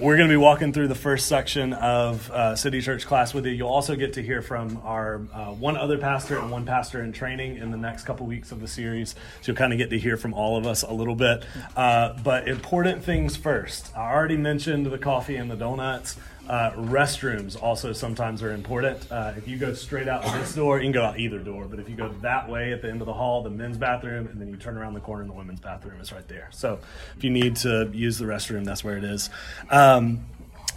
We're going to be walking through the first section of uh, City Church class with you. You'll also get to hear from our uh, one other pastor and one pastor in training in the next couple weeks of the series. So you'll kind of get to hear from all of us a little bit. Uh, but important things first. I already mentioned the coffee and the donuts. Uh, restrooms also sometimes are important. Uh, if you go straight out this door, you can go out either door, but if you go that way at the end of the hall, the men's bathroom, and then you turn around the corner and the women's bathroom is right there. So if you need to use the restroom, that's where it is. Um,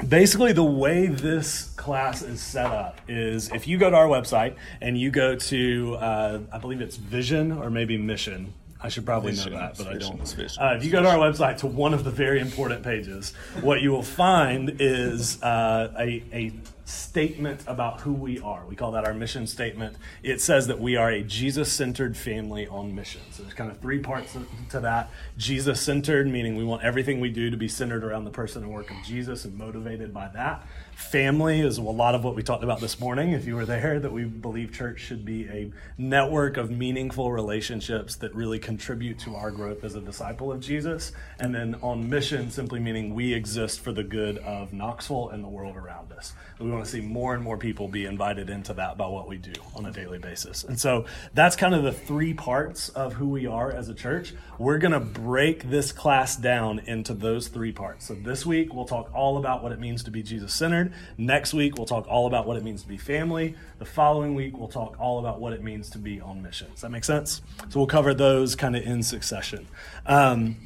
basically the way this class is set up is if you go to our website and you go to uh, i believe it's vision or maybe mission I should probably know that, but I don't. Uh, if you go to our website to one of the very important pages, what you will find is uh, a, a statement about who we are. We call that our mission statement. It says that we are a Jesus centered family on mission. So there's kind of three parts to that. Jesus centered, meaning we want everything we do to be centered around the person and work of Jesus and motivated by that. Family is a lot of what we talked about this morning, if you were there, that we believe church should be a network of meaningful relationships that really contribute to our growth as a disciple of Jesus. And then on mission, simply meaning we exist for the good of Knoxville and the world around us. We want to see more and more people be invited into that by what we do on a daily basis. And so that's kind of the three parts of who we are as a church. We're going to break this class down into those three parts. So this week, we'll talk all about what it means to be Jesus centered. Next week, we'll talk all about what it means to be family. The following week, we'll talk all about what it means to be on mission. Does that make sense? So we'll cover those kind of in succession. Um,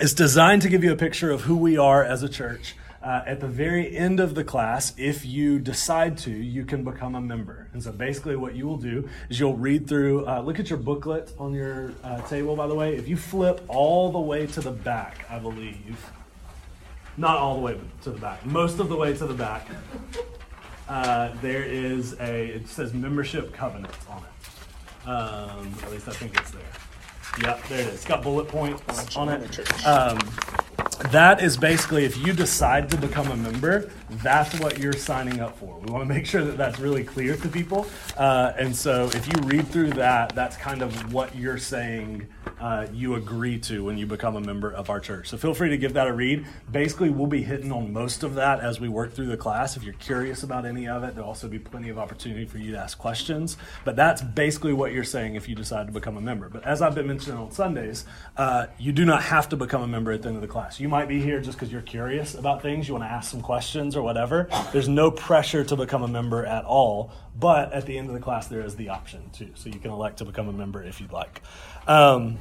it's designed to give you a picture of who we are as a church. Uh, at the very end of the class, if you decide to, you can become a member. And so basically, what you will do is you'll read through, uh, look at your booklet on your uh, table, by the way. If you flip all the way to the back, I believe, not all the way to the back, most of the way to the back, uh, there is a, it says membership covenant on it. Um, at least I think it's there. Yep, there it is. It's got bullet points on it. Um, that is basically if you decide to become a member, that's what you're signing up for. We want to make sure that that's really clear to people. Uh, and so if you read through that, that's kind of what you're saying uh, you agree to when you become a member of our church. So feel free to give that a read. Basically, we'll be hitting on most of that as we work through the class. If you're curious about any of it, there'll also be plenty of opportunity for you to ask questions. But that's basically what you're saying if you decide to become a member. But as I've been mentioning on Sundays, uh, you do not have to become a member at the end of the class. You might be here just because you're curious about things, you want to ask some questions or whatever. There's no pressure to become a member at all. But at the end of the class, there is the option too. So you can elect to become a member if you'd like. Um,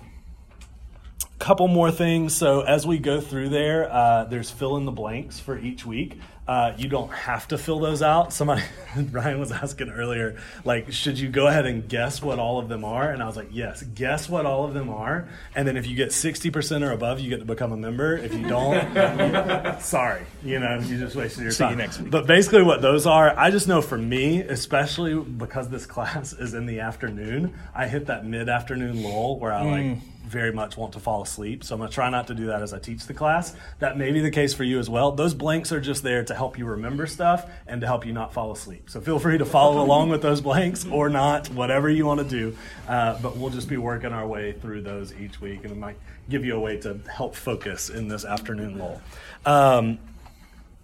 couple more things. So as we go through there, uh, there's fill in the blanks for each week. Uh, you don't have to fill those out. Somebody, Ryan was asking earlier, like, should you go ahead and guess what all of them are? And I was like, yes, guess what all of them are. And then if you get 60% or above, you get to become a member. If you don't, sorry, you know, you just wasted your See time. you next week. But basically, what those are, I just know for me, especially because this class is in the afternoon, I hit that mid afternoon lull where I like, very much want to fall asleep. So I'm going to try not to do that as I teach the class. That may be the case for you as well. Those blanks are just there to help you remember stuff and to help you not fall asleep. So feel free to follow along with those blanks or not, whatever you want to do. Uh, but we'll just be working our way through those each week and it might give you a way to help focus in this afternoon lull. Um,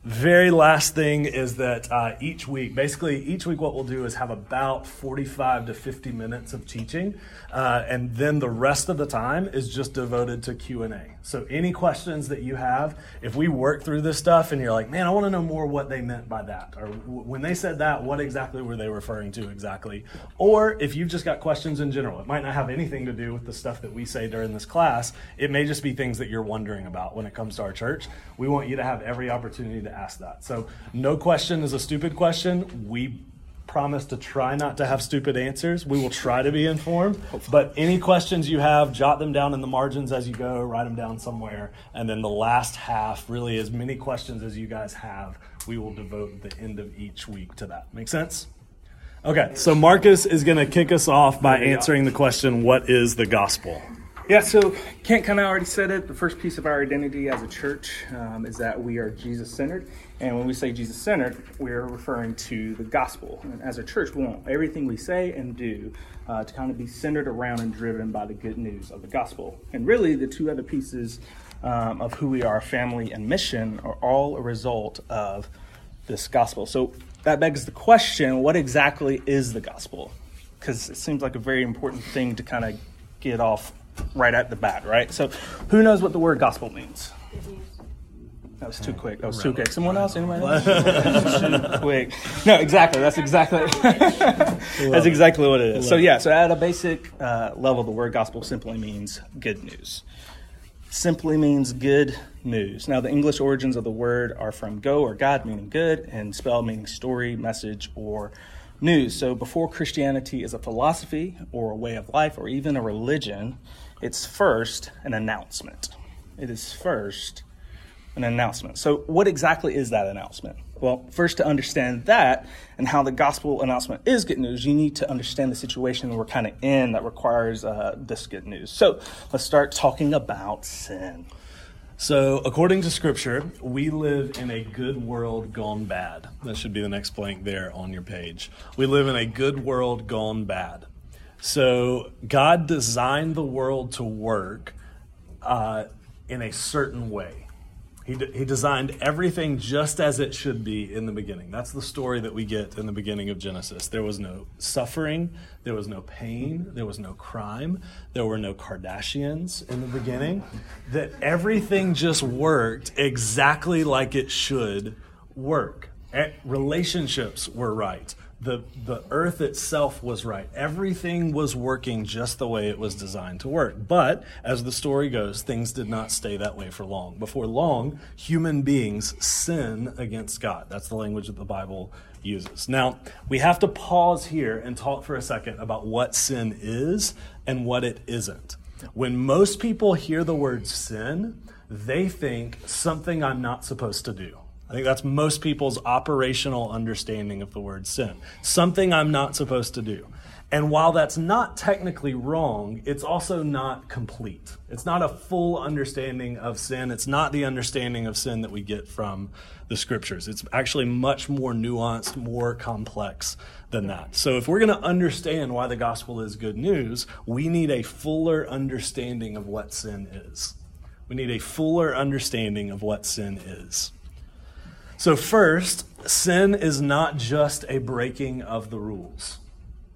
very last thing is that uh, each week, basically each week, what we'll do is have about 45 to 50 minutes of teaching, uh, and then the rest of the time is just devoted to Q&A. So any questions that you have, if we work through this stuff and you're like, man, I want to know more what they meant by that, or when they said that, what exactly were they referring to exactly? Or if you've just got questions in general, it might not have anything to do with the stuff that we say during this class. It may just be things that you're wondering about when it comes to our church. We want you to have every opportunity to ask that. So no question is a stupid question. We promise to try not to have stupid answers. We will try to be informed. But any questions you have, jot them down in the margins as you go, write them down somewhere. And then the last half, really as many questions as you guys have, we will devote the end of each week to that. Make sense? Okay, so Marcus is going to kick us off by answering the question what is the gospel? Yeah, so Kent kind of already said it. The first piece of our identity as a church um, is that we are Jesus centered. And when we say Jesus centered, we're referring to the gospel. And as a church, we want everything we say and do uh, to kind of be centered around and driven by the good news of the gospel. And really, the two other pieces um, of who we are, family, and mission are all a result of this gospel. So that begs the question what exactly is the gospel? Because it seems like a very important thing to kind of get off right at the bat, right? So, who knows what the word gospel means? That was too quick. That was too quick. Someone else? Anyone else? too quick. No, exactly. That's exactly. that's exactly what it is. So yeah. So at a basic uh, level, the word gospel simply means good news. Simply means good news. Now, the English origins of the word are from go or God, meaning good, and spell meaning story, message, or news. So before Christianity is a philosophy or a way of life or even a religion, it's first an announcement. It is first an announcement. So, what exactly is that announcement? Well, first, to understand that and how the gospel announcement is good news, you need to understand the situation we're kind of in that requires uh, this good news. So, let's start talking about sin. So, according to Scripture, we live in a good world gone bad. That should be the next blank there on your page. We live in a good world gone bad. So, God designed the world to work uh, in a certain way. He, he designed everything just as it should be in the beginning. That's the story that we get in the beginning of Genesis. There was no suffering, there was no pain, there was no crime, there were no Kardashians in the beginning. That everything just worked exactly like it should work. Relationships were right the the earth itself was right. Everything was working just the way it was designed to work. But as the story goes, things did not stay that way for long. Before long, human beings sin against God. That's the language that the Bible uses. Now, we have to pause here and talk for a second about what sin is and what it isn't. When most people hear the word sin, they think something I'm not supposed to do I think that's most people's operational understanding of the word sin. Something I'm not supposed to do. And while that's not technically wrong, it's also not complete. It's not a full understanding of sin. It's not the understanding of sin that we get from the scriptures. It's actually much more nuanced, more complex than that. So if we're going to understand why the gospel is good news, we need a fuller understanding of what sin is. We need a fuller understanding of what sin is. So, first, sin is not just a breaking of the rules.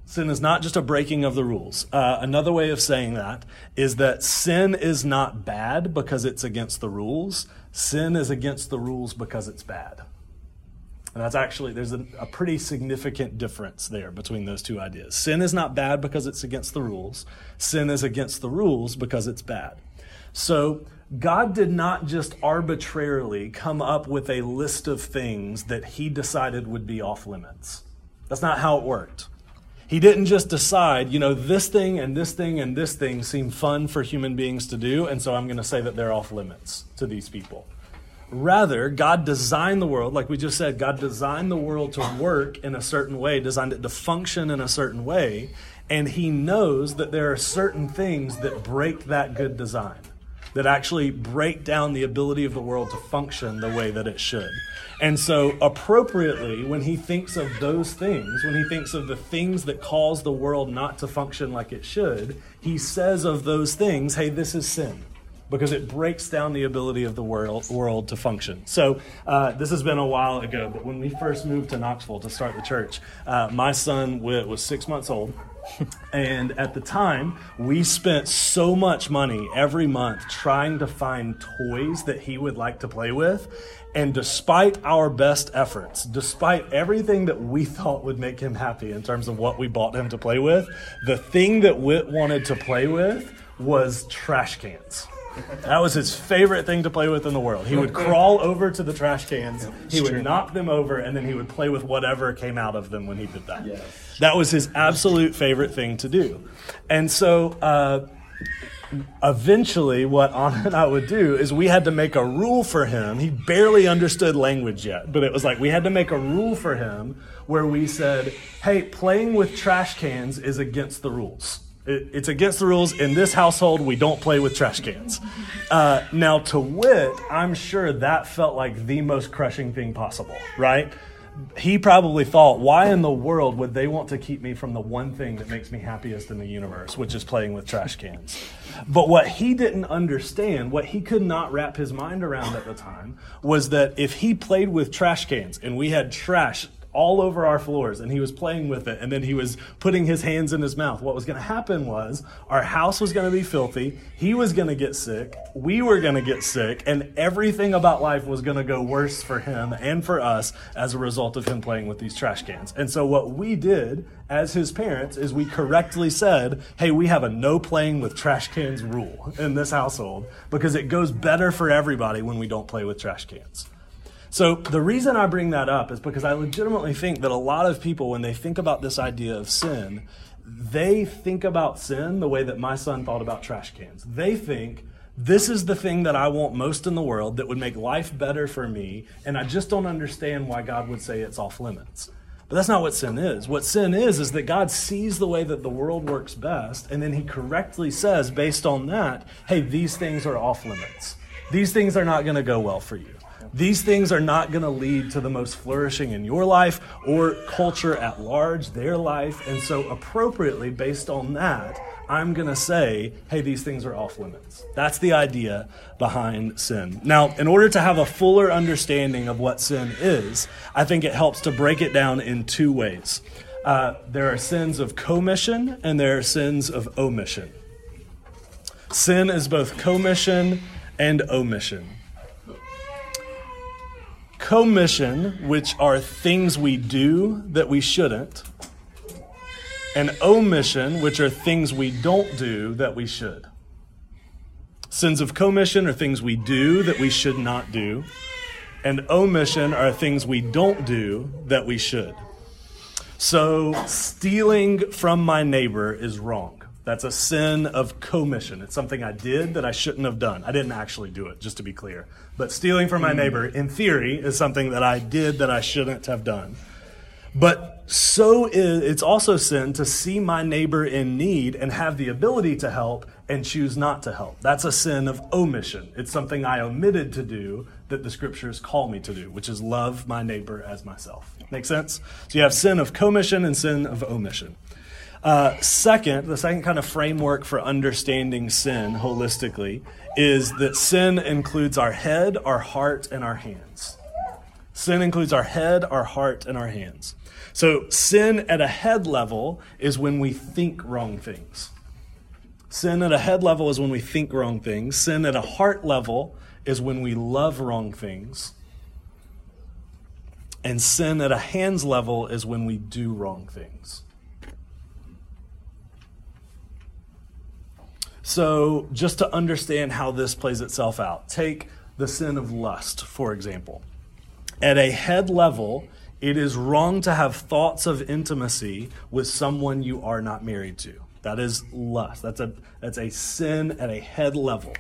Sin is not just a breaking of the rules. Uh, another way of saying that is that sin is not bad because it's against the rules. Sin is against the rules because it's bad. And that's actually, there's a, a, pretty significant difference there between those two ideas. Sin is not bad because it's against the rules. Sin is against the rules because it's bad. So, God did not just arbitrarily come up with a list of things that he decided would be off limits. That's not how it worked. He didn't just decide, you know, this thing and this thing and this thing seem fun for human beings to do, and so I'm going to say that they're off limits to these people. Rather, God designed the world, like we just said, God designed the world to work in a certain way, designed it to function in a certain way, and He knows that there are certain things that break that good design that actually break down the ability of the world to function the way that it should. And so, appropriately, when he thinks of those things, when he thinks of the things that cause the world not to function like it should, he says of those things, hey, this is sin. Because it breaks down the ability of the world, world to function. So, uh, this has been a while ago, but when we first moved to Knoxville to start the church, uh, my son was six months old and at the time, we spent so much money every month trying to find toys that he would like to play with. And despite our best efforts, despite everything that we thought would make him happy in terms of what we bought him to play with, the thing that Whit wanted to play with was trash cans. That was his favorite thing to play with in the world. He would crawl over to the trash cans, he would knock them over, and then he would play with whatever came out of them when he did that. That was his absolute favorite thing to do. And so, uh, eventually, what Anna and I would do is we had to make a rule for him. He barely understood language yet, but it was like we had to make a rule for him where we said, hey, playing with trash cans is against the rules. It's against the rules. In this household, we don't play with trash cans. Uh, now, to Whit I'm sure that felt like the most crushing thing possible, right? he probably thought, why in the world would they want to keep me from the one thing that makes me happiest in the universe, which is playing with trash cans? But what he didn't understand, what he could not wrap his mind around at the time, was that if he played with trash cans and we had trash all over our floors and he was playing with it and then he was putting his hands in his mouth. What was going to happen was our house was going to be filthy, he was going to get sick, we were going to get sick, and everything about life was going to go worse for him and for us as a result of him playing with these trash cans. And so what we did as his parents is we correctly said, "Hey, we have a no playing with trash cans rule in this household because it goes better for everybody when we don't play with trash cans." So, the reason I bring that up is because I legitimately think that a lot of people, when they think about this idea of sin, they think about sin the way that my son thought about trash cans. They think, this is the thing that I want most in the world that would make life better for me, and I just don't understand why God would say it's off limits. But that's not what sin is. What sin is, is that God sees the way that the world works best, and then He correctly says, based on that, hey, these things are off limits. These things are not going to go well for you. These things are not going to lead to the most flourishing in your life or culture at large, their life. And so, appropriately, based on that, I'm going to say, hey, these things are off limits. That's the idea behind sin. Now, in order to have a fuller understanding of what sin is, I think it helps to break it down in two ways. Uh, there are sins of commission and there are sins of omission. Sin is both commission and omission commission, which are things we do that we shouldn't, and omission, which are things we don't do that we should. Sins of commission are things we do that we should not do, and omission are things we don't do that we should. So, stealing from my neighbor is wrong. That's a sin of commission. It's something I did that I shouldn't have done. I didn't actually do it, just to be clear. But stealing from my hmm. neighbor, in theory, is something that I did that I shouldn't have done. But so is, it's also sin to see my neighbor in need and have the ability to help and choose not to help. That's a sin of omission. It's something I omitted to do that the scriptures call me to do, which is love my neighbor as myself. Make sense? So you have sin of commission and sin of omission. Uh, second, the second kind of framework for understanding sin holistically is that sin includes our head, our heart, and our hands. Sin includes our head, our heart, and our hands. So, sin at a head level is when we think wrong things. Sin at a head level is when we think wrong things. Sin at a heart level is when we love wrong things. And sin at a hands level is when we do wrong things. So, just to understand how this plays itself out, take the sin of lust, for example. At a head level, it is wrong to have thoughts of intimacy with someone you are not married to. That is lust. That's a, that's a sin at a head level.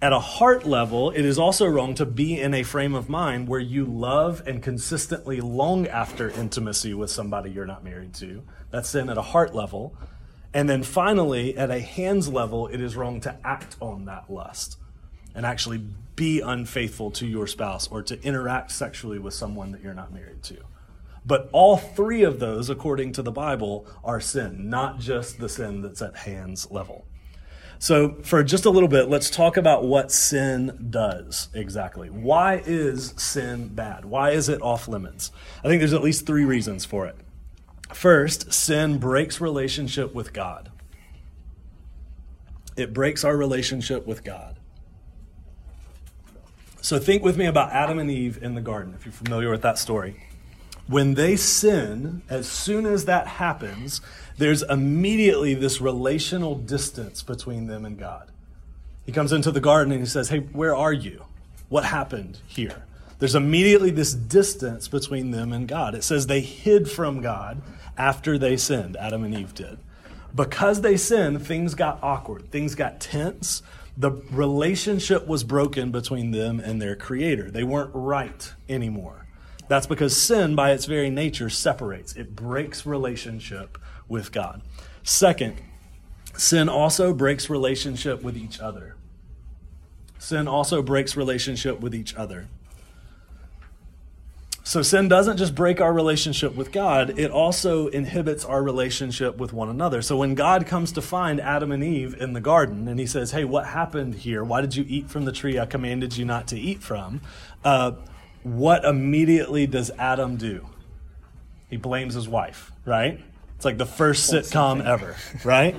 At a heart level, it is also wrong to be in a frame of mind where you love and consistently long after intimacy with somebody you're not married to. That's sin at a heart level. And then finally, at a hands level, it is wrong to act on that lust and actually be unfaithful to your spouse or to interact sexually with someone that you're not married to. But all three of those, according to the Bible, are sin, not just the sin that's at hands level. So, for just a little bit, let's talk about what sin does exactly. Why is sin bad? Why is it off limits? I think there's at least three reasons for it. First, sin breaks relationship with God. It breaks our relationship with God. So think with me about Adam and Eve in the garden, if you're familiar with that story. When they sin, as soon as that happens, there's immediately this relational distance between them and God. He comes into the garden and he says, Hey, where are you? What happened here? There's immediately this distance between them and God. It says they hid from God after they sinned, Adam and Eve did. Because they sinned, things got awkward, things got tense. The relationship was broken between them and their creator. They weren't right anymore. That's because sin, by its very nature, separates, it breaks relationship with God. Second, sin also breaks relationship with each other. Sin also breaks relationship with each other. So sin doesn't just break our relationship with God, it also inhibits our relationship with one another. So when God comes to find Adam and Eve in the garden and he says, Hey, what happened here? Why did you eat from the tree I commanded you not to eat from? Uh, what immediately does Adam do? He blames his wife, right? It's like the first sitcom ever, right?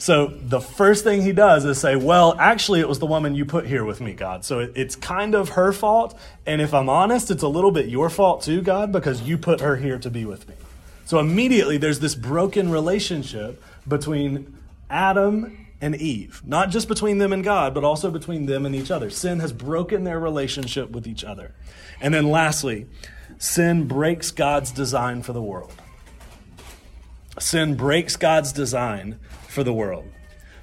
So the first thing he does is say, Well, actually, it was the woman you put here with me, God. So it, it's kind of her fault. And if I'm honest, it's a little bit your fault too, God, because you put her here to be with me. So immediately there's this broken relationship between Adam and Eve, not just between them and God, but also between them and each other. Sin has broken their relationship with each other. And then lastly, sin breaks God's design for the world. Sin breaks God's design for the world.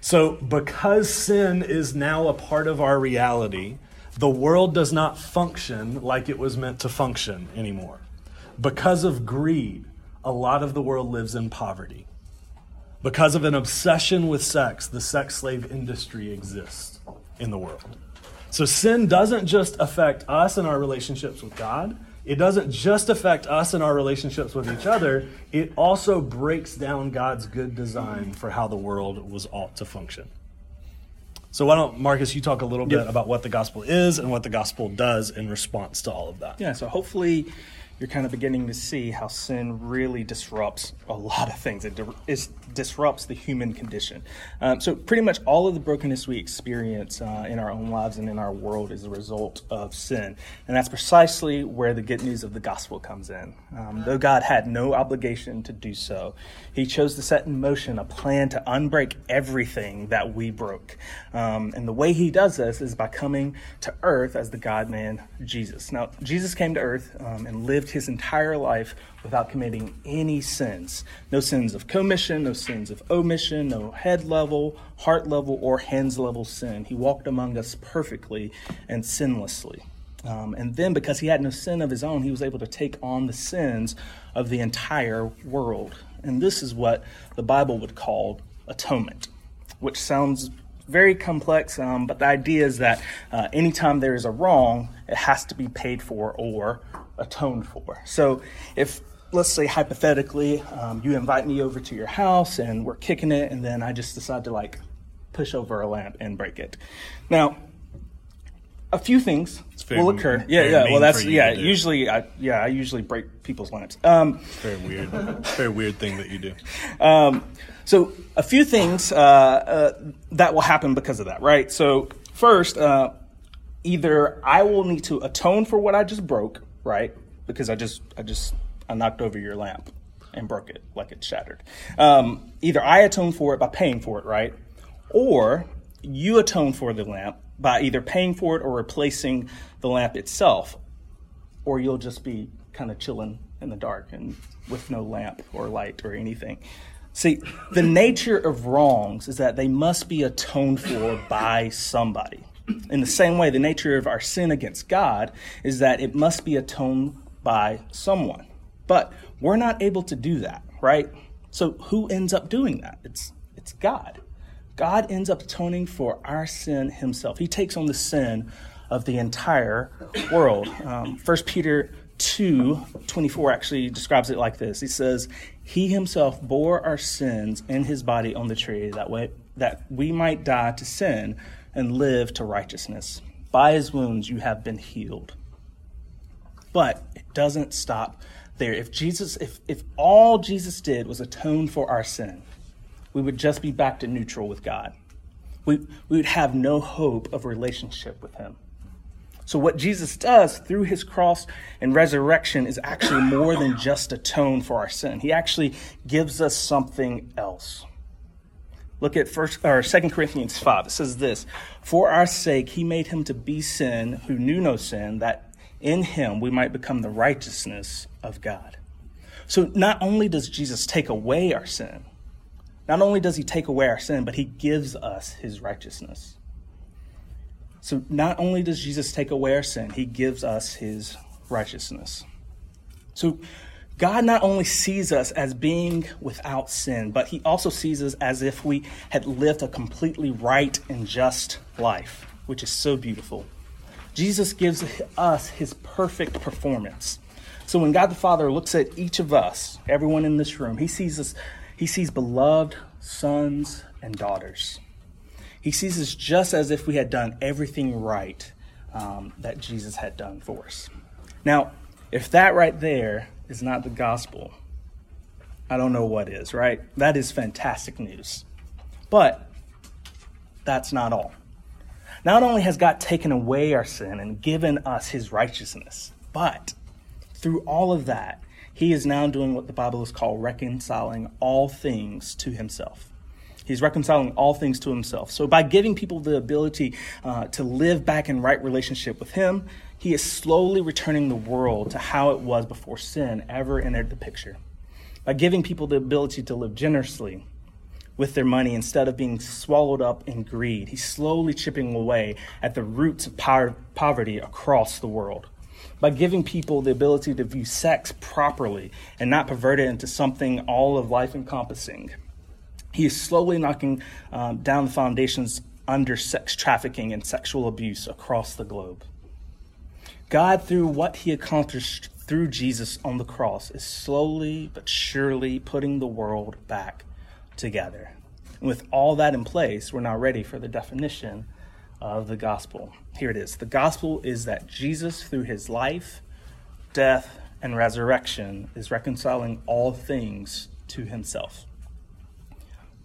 So, because sin is now a part of our reality, the world does not function like it was meant to function anymore. Because of greed, a lot of the world lives in poverty. Because of an obsession with sex, the sex slave industry exists in the world. So sin doesn't just affect us and our relationships with God, it doesn't just affect us and our relationships with each other, it also breaks down God's good design for how the world was ought to function. So, why don't, Marcus, you talk a little bit about what the gospel is and what the gospel does in response to all of that? Yeah, so hopefully you're kind of beginning to see how sin really disrupts a lot of things. It, di- it disrupts the human condition. Um, so, pretty much all of the brokenness we experience uh, in our own lives and in our world is a result of sin. And that's precisely where the good news of the gospel comes in. Um, though God had no obligation to do so, He chose to set in motion a plan to unbreak everything that we broke. Um, and the way He does this is by coming to earth as the God man Jesus. Now, Jesus came to earth um, and lived his entire life without committing any sins. No sins of commission, no sins of omission, no head level, heart level, or hands level sin. He walked among us perfectly and sinlessly. Um, and then, because he had no sin of his own, he was able to take on the sins of the entire world. And this is what the Bible would call atonement, which sounds very complex, um, but the idea is that uh, anytime there is a wrong, it has to be paid for or atoned for. So if let's say hypothetically um, you invite me over to your house and we're kicking it and then i just decide to like push over a lamp and break it. Now a few things will occur. yeah yeah well that's yeah usually i yeah i usually break people's lamps. Um, very weird. Very weird thing that you do. Um, so a few things uh, uh, that will happen because of that right? So first uh, either i will need to atone for what i just broke right because i just i just I knocked over your lamp and broke it like it shattered. Um, either I atone for it by paying for it, right? Or you atone for the lamp by either paying for it or replacing the lamp itself. Or you'll just be kind of chilling in the dark and with no lamp or light or anything. See, the nature of wrongs is that they must be atoned for by somebody. In the same way, the nature of our sin against God is that it must be atoned by someone. But we're not able to do that, right? So who ends up doing that? It's it's God. God ends up atoning for our sin himself. He takes on the sin of the entire world. Um, 1 Peter 2 24 actually describes it like this. He says, He himself bore our sins in his body on the tree, that way that we might die to sin and live to righteousness. By his wounds you have been healed. But it doesn't stop there. If Jesus, if, if all Jesus did was atone for our sin, we would just be back to neutral with God. We, we would have no hope of relationship with him. So what Jesus does through his cross and resurrection is actually more than just atone for our sin. He actually gives us something else. Look at first or Second Corinthians 5. It says this, For our sake he made him to be sin who knew no sin, that in him we might become the righteousness of God. So not only does Jesus take away our sin, not only does he take away our sin, but he gives us his righteousness. So not only does Jesus take away our sin, he gives us his righteousness. So God not only sees us as being without sin, but he also sees us as if we had lived a completely right and just life, which is so beautiful. Jesus gives us his perfect performance. So when God the Father looks at each of us, everyone in this room, he sees us, he sees beloved sons and daughters. He sees us just as if we had done everything right um, that Jesus had done for us. Now, if that right there is not the gospel, I don't know what is, right? That is fantastic news. But that's not all. Not only has God taken away our sin and given us his righteousness, but through all of that, he is now doing what the Bible is called reconciling all things to himself. He's reconciling all things to himself. So, by giving people the ability uh, to live back in right relationship with him, he is slowly returning the world to how it was before sin ever entered the picture. By giving people the ability to live generously with their money instead of being swallowed up in greed, he's slowly chipping away at the roots of poverty across the world by giving people the ability to view sex properly and not pervert it into something all of life encompassing. He is slowly knocking um, down the foundations under sex trafficking and sexual abuse across the globe. God, through what he accomplished through Jesus on the cross, is slowly but surely putting the world back together. And with all that in place, we're now ready for the definition of the gospel. Here it is The gospel is that Jesus, through his life, death, and resurrection, is reconciling all things to himself.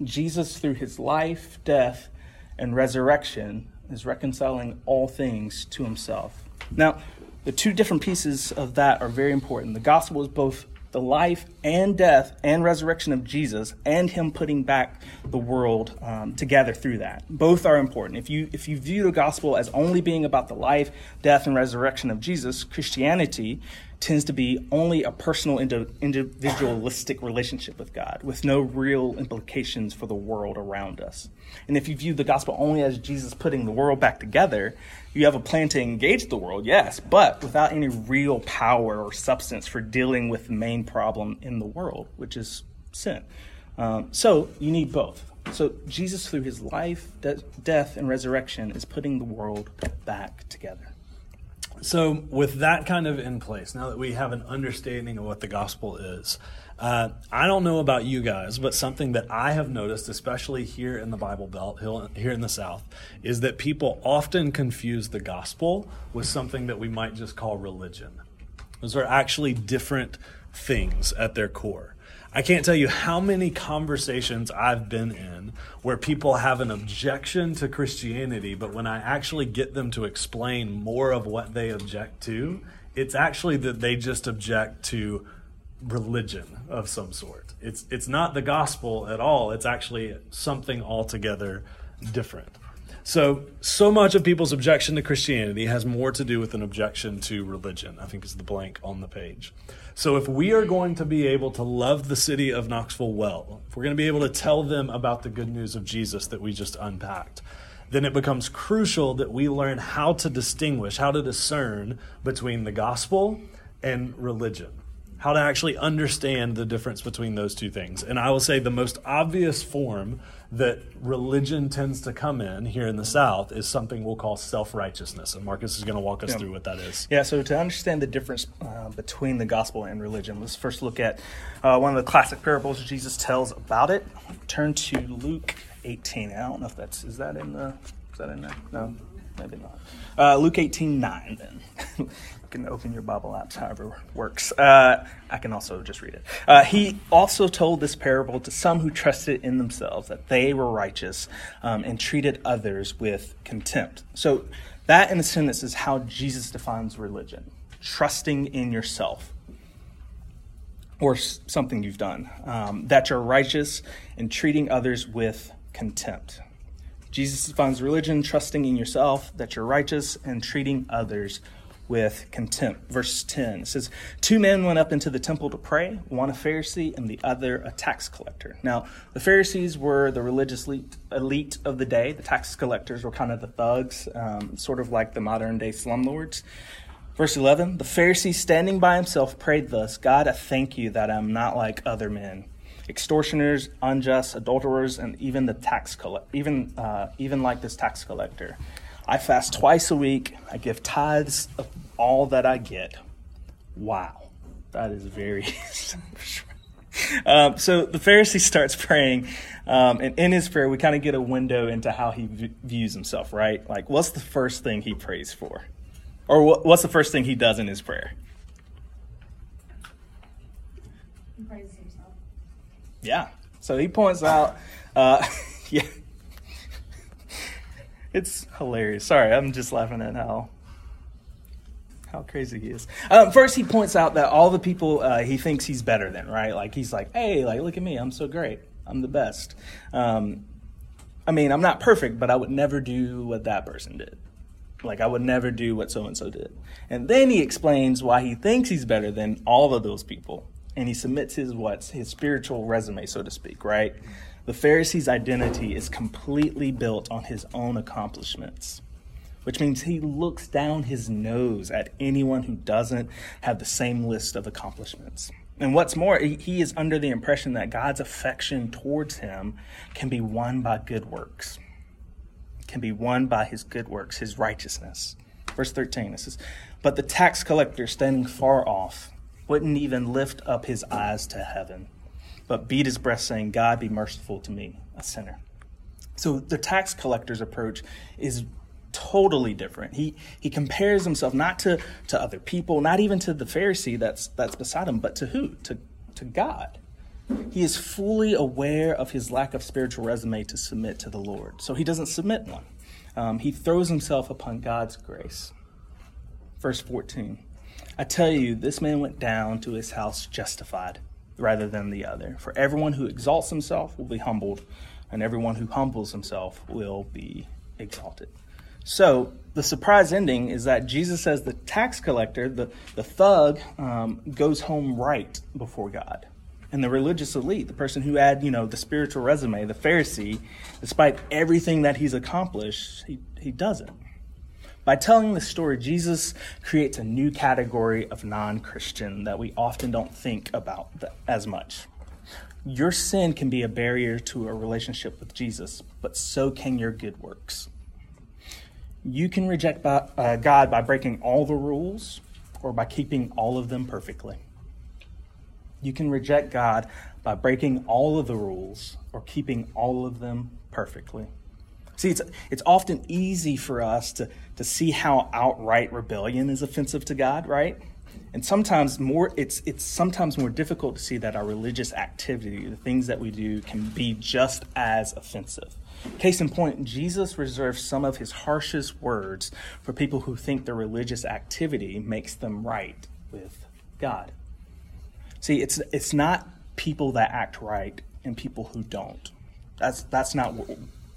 Jesus, through his life, death, and resurrection, is reconciling all things to himself. Now, the two different pieces of that are very important. The gospel is both the life and death and resurrection of Jesus and him putting back the world um, together through that. Both are important. If you, if you view the gospel as only being about the life, death, and resurrection of Jesus, Christianity tends to be only a personal, individualistic relationship with God with no real implications for the world around us. And if you view the gospel only as Jesus putting the world back together, you have a plan to engage the world, yes, but without any real power or substance for dealing with the main problem in the world, which is sin. Um, so you need both. So Jesus, through his life, de- death, and resurrection, is putting the world back together. So, with that kind of in place, now that we have an understanding of what the gospel is, uh, I don't know about you guys, but something that I have noticed, especially here in the Bible Belt, here in the South, is that people often confuse the gospel with something that we might just call religion. Those are actually different things at their core. I can't tell you how many conversations I've been in where people have an objection to Christianity, but when I actually get them to explain more of what they object to, it's actually that they just object to religion of some sort. It's it's not the gospel at all. It's actually something altogether different. So, so much of people's objection to Christianity has more to do with an objection to religion, I think is the blank on the page. So, if we are going to be able to love the city of Knoxville well, if we're going to be able to tell them about the good news of Jesus that we just unpacked, then it becomes crucial that we learn how to distinguish, how to discern between the gospel and religion how to actually understand the difference between those two things. And I will say the most obvious form that religion tends to come in here in the South is something we'll call self righteousness. And Marcus is going to walk us yeah. through what that is. Yeah, so to understand the difference uh, between the gospel and religion, let's first look at uh, one of the classic parables Jesus tells about it. Turn to Luke 18. I don't know if that's, is that in the, is that in there? No, maybe not. Uh, Luke 18 9 then. can open your Bible apps, however works. Uh, I can also just read it. Uh, he also told this parable to some who trusted in themselves that they were righteous um, and treated others with contempt. So, that in a sentence is how Jesus defines religion trusting in yourself or something you've done, um, that you're righteous and treating others with contempt. Jesus defines religion trusting in yourself, that you're righteous, and treating others with contempt. Verse 10 says, Two men went up into the temple to pray, one a Pharisee and the other a tax collector. Now, the Pharisees were the religious elite of the day. The tax collectors were kind of the thugs, um, sort of like the modern day slumlords. Verse 11 The Pharisee, standing by himself, prayed thus God, I thank you that I'm not like other men extortioners, unjust, adulterers, and even the tax collect, even uh, even like this tax collector. I fast twice a week. I give tithes of all that I get. Wow, that is very. um, so the Pharisee starts praying, um, and in his prayer, we kind of get a window into how he v- views himself, right? Like, what's the first thing he prays for? Or what, what's the first thing he does in his prayer? He praises himself. Yeah. So he points out, uh, yeah. It's hilarious. Sorry, I'm just laughing at how how crazy he is. Um, first, he points out that all the people uh, he thinks he's better than, right? Like he's like, hey, like look at me, I'm so great, I'm the best. Um, I mean, I'm not perfect, but I would never do what that person did. Like I would never do what so and so did. And then he explains why he thinks he's better than all of those people, and he submits his what's his spiritual resume, so to speak, right? The Pharisee's identity is completely built on his own accomplishments, which means he looks down his nose at anyone who doesn't have the same list of accomplishments. And what's more, he is under the impression that God's affection towards him can be won by good works, can be won by his good works, his righteousness. Verse 13, it says, But the tax collector standing far off wouldn't even lift up his eyes to heaven but beat his breast, saying, God be merciful to me, a sinner. So the tax collector's approach is totally different. He he compares himself not to, to other people, not even to the Pharisee that's that's beside him, but to who? To to God. He is fully aware of his lack of spiritual resume to submit to the Lord. So he doesn't submit one. Um, he throws himself upon God's grace. Verse 14 I tell you, this man went down to his house justified rather than the other. For everyone who exalts himself will be humbled, and everyone who humbles himself will be exalted. So the surprise ending is that Jesus says the tax collector, the, the thug, um, goes home right before God. And the religious elite, the person who had, you know, the spiritual resume, the Pharisee, despite everything that he's accomplished, he, he doesn't. By telling this story, Jesus creates a new category of non Christian that we often don't think about as much. Your sin can be a barrier to a relationship with Jesus, but so can your good works. You can reject uh, God by breaking all the rules or by keeping all of them perfectly. You can reject God by breaking all of the rules or keeping all of them perfectly. See, it's, it's often easy for us to, to see how outright rebellion is offensive to God, right? And sometimes more it's it's sometimes more difficult to see that our religious activity, the things that we do, can be just as offensive. Case in point, Jesus reserves some of his harshest words for people who think their religious activity makes them right with God. See, it's it's not people that act right and people who don't. That's that's not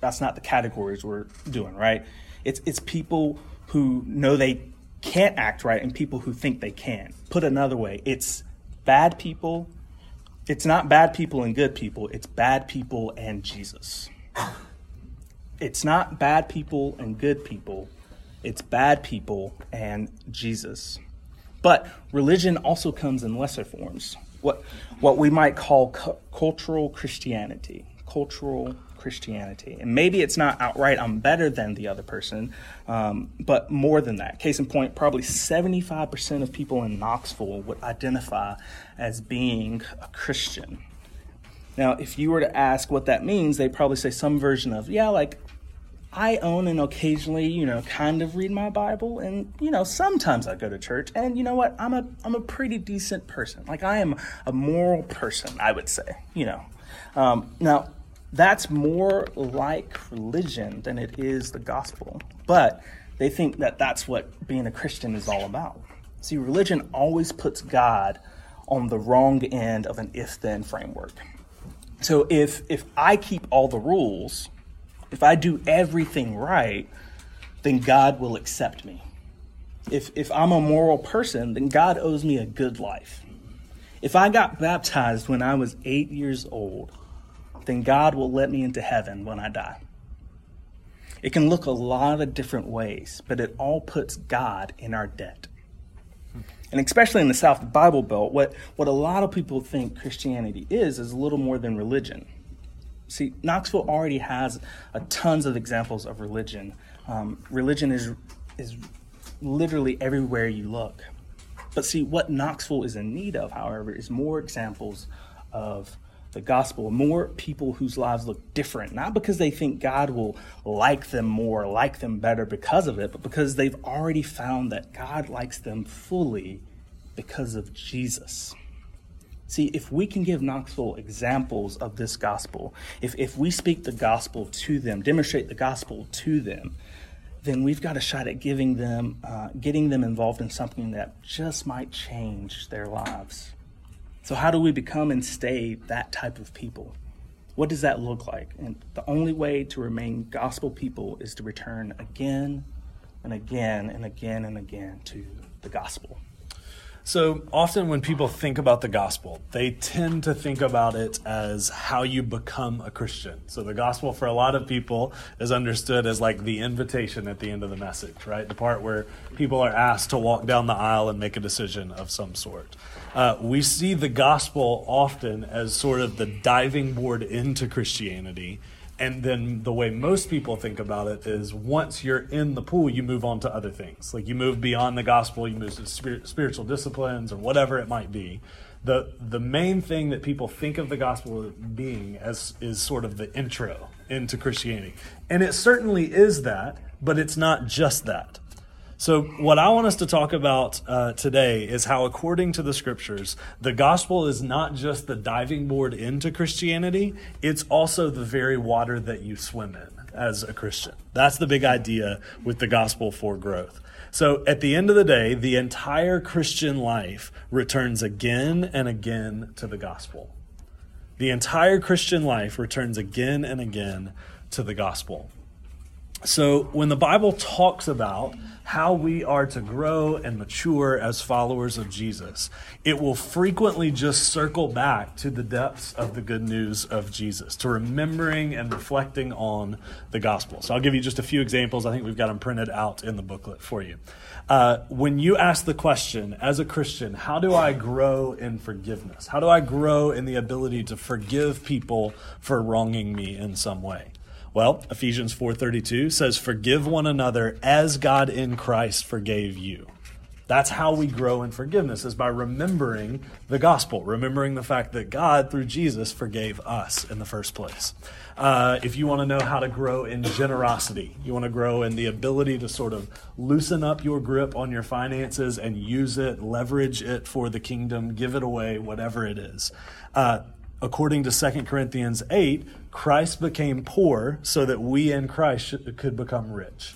that's not the categories we're doing, right? It's it's people who know they can't act right and people who think they can. Put another way, it's bad people. It's not bad people and good people, it's bad people and Jesus. It's not bad people and good people, it's bad people and Jesus. But religion also comes in lesser forms. What, what we might call cu- cultural Christianity. Cultural Christianity. And maybe it's not outright, I'm better than the other person, um, but more than that. Case in point, probably 75% of people in Knoxville would identify as being a Christian. Now, if you were to ask what that means, they'd probably say some version of, yeah, like I own and occasionally, you know, kind of read my Bible, and you know, sometimes I go to church. And you know what? I'm a I'm a pretty decent person. Like I am a moral person, I would say. You know, um, now that's more like religion than it is the gospel. But they think that that's what being a Christian is all about. See, religion always puts God on the wrong end of an if then framework. So if if I keep all the rules, if I do everything right, then God will accept me. If if I'm a moral person, then God owes me a good life. If I got baptized when I was 8 years old, then God will let me into heaven when I die. It can look a lot of different ways, but it all puts God in our debt. And especially in the South Bible Belt, what, what a lot of people think Christianity is, is a little more than religion. See, Knoxville already has a tons of examples of religion Um, religion is is literally everywhere you look. But see, what Knoxville is in need of, however, is more examples of the gospel, more people whose lives look different, not because they think God will like them more, like them better because of it, but because they've already found that God likes them fully because of Jesus. See, if we can give Knoxville examples of this gospel, if, if we speak the gospel to them, demonstrate the gospel to them, then we've got a shot at giving them, uh, getting them involved in something that just might change their lives. So, how do we become and stay that type of people? What does that look like? And the only way to remain gospel people is to return again and again and again and again to the gospel. So often when people think about the gospel, they tend to think about it as how you become a Christian. So the gospel for a lot of people is understood as like the invitation at the end of the message, right? The part where people are asked to walk down the aisle and make a decision of some sort. Uh, we see the gospel often as sort of the diving board into Christianity and then the way most people think about it is once you're in the pool, you move on to other things. Like you move beyond the gospel, you move to spirit, spiritual disciplines or whatever it might be. The, the main thing that people think of the gospel being as is sort of the intro into Christianity. And it certainly is that, but it's not just that. So, what I want us to talk about uh, today is how, according to the scriptures, the gospel is not just the diving board into Christianity, it's also the very water that you swim in as a Christian. That's the big idea with the gospel for growth. So, at the end of the day, the entire Christian life returns again and again to the gospel. The entire Christian life returns again and again to the gospel. So, when the Bible talks about how we are to grow and mature as followers of Jesus, it will frequently just circle back to the depths of the good news of Jesus, to remembering and reflecting on the gospel. So I'll give you just a few examples. I think we've got them printed out in the booklet for you. Uh, when you ask the question, as a Christian, how do I grow in forgiveness? How do I grow in the ability to forgive people for wronging me in some way? Well, Ephesians 4:32 says forgive one another as God in Christ forgave you. That's how we grow in forgiveness is by remembering the gospel, remembering the fact that God through Jesus forgave us in the first place. Uh, if you want to know how to grow in generosity, you want to grow in the ability to sort of loosen up your grip on your finances and use it, leverage it for the kingdom, give it away, whatever it is. Uh, according to 2 Corinthians 8, Christ became poor so that we in Christ could become rich.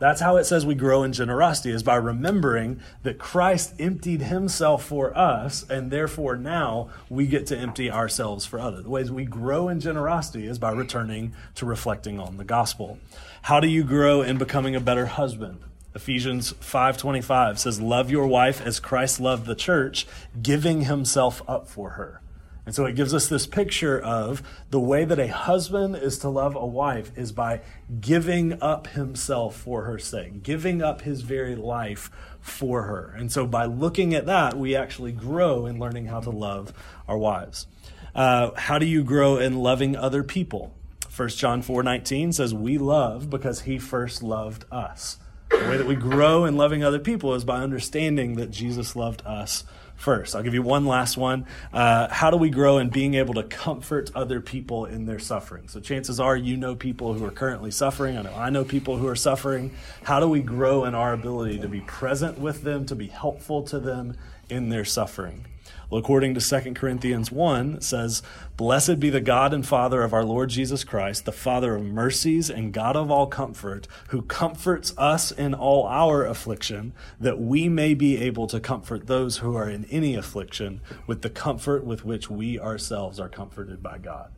That's how it says we grow in generosity, is by remembering that Christ emptied himself for us, and therefore now we get to empty ourselves for others. The ways we grow in generosity is by returning to reflecting on the gospel. How do you grow in becoming a better husband? Ephesians 5:25 says love your wife as Christ loved the church, giving himself up for her. And so it gives us this picture of the way that a husband is to love a wife is by giving up himself for her sake, giving up his very life for her. And so by looking at that, we actually grow in learning how to love our wives. Uh, how do you grow in loving other people? 1 John 4 19 says, We love because he first loved us. The way that we grow in loving other people is by understanding that Jesus loved us first. I'll give you one last one. Uh, how do we grow in being able to comfort other people in their suffering? So, chances are you know people who are currently suffering. I know I know people who are suffering. How do we grow in our ability to be present with them, to be helpful to them in their suffering? Well, according to 2 Corinthians 1, it says, Blessed be the God and Father of our Lord Jesus Christ, the Father of mercies and God of all comfort, who comforts us in all our affliction, that we may be able to comfort those who are in any affliction with the comfort with which we ourselves are comforted by God.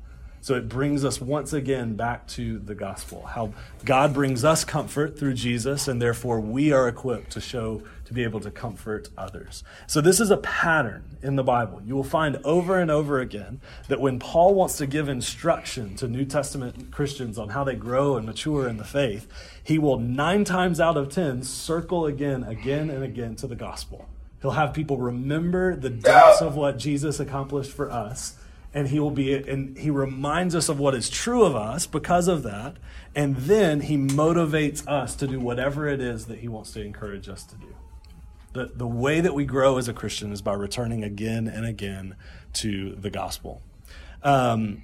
So it brings us once again back to the gospel, how God brings us comfort through Jesus, and therefore we are equipped to show, to be able to comfort others. So this is a pattern in the Bible. You will find over and over again that when Paul wants to give instruction to New Testament Christians on how they grow and mature in the faith, he will nine times out of ten circle again, again, and again to the gospel. He'll have people remember the depths of what Jesus accomplished for us and he will be and he reminds us of what is true of us because of that and then he motivates us to do whatever it is that he wants to encourage us to do. The, the way that we grow as a christian is by returning again and again to the gospel. Um,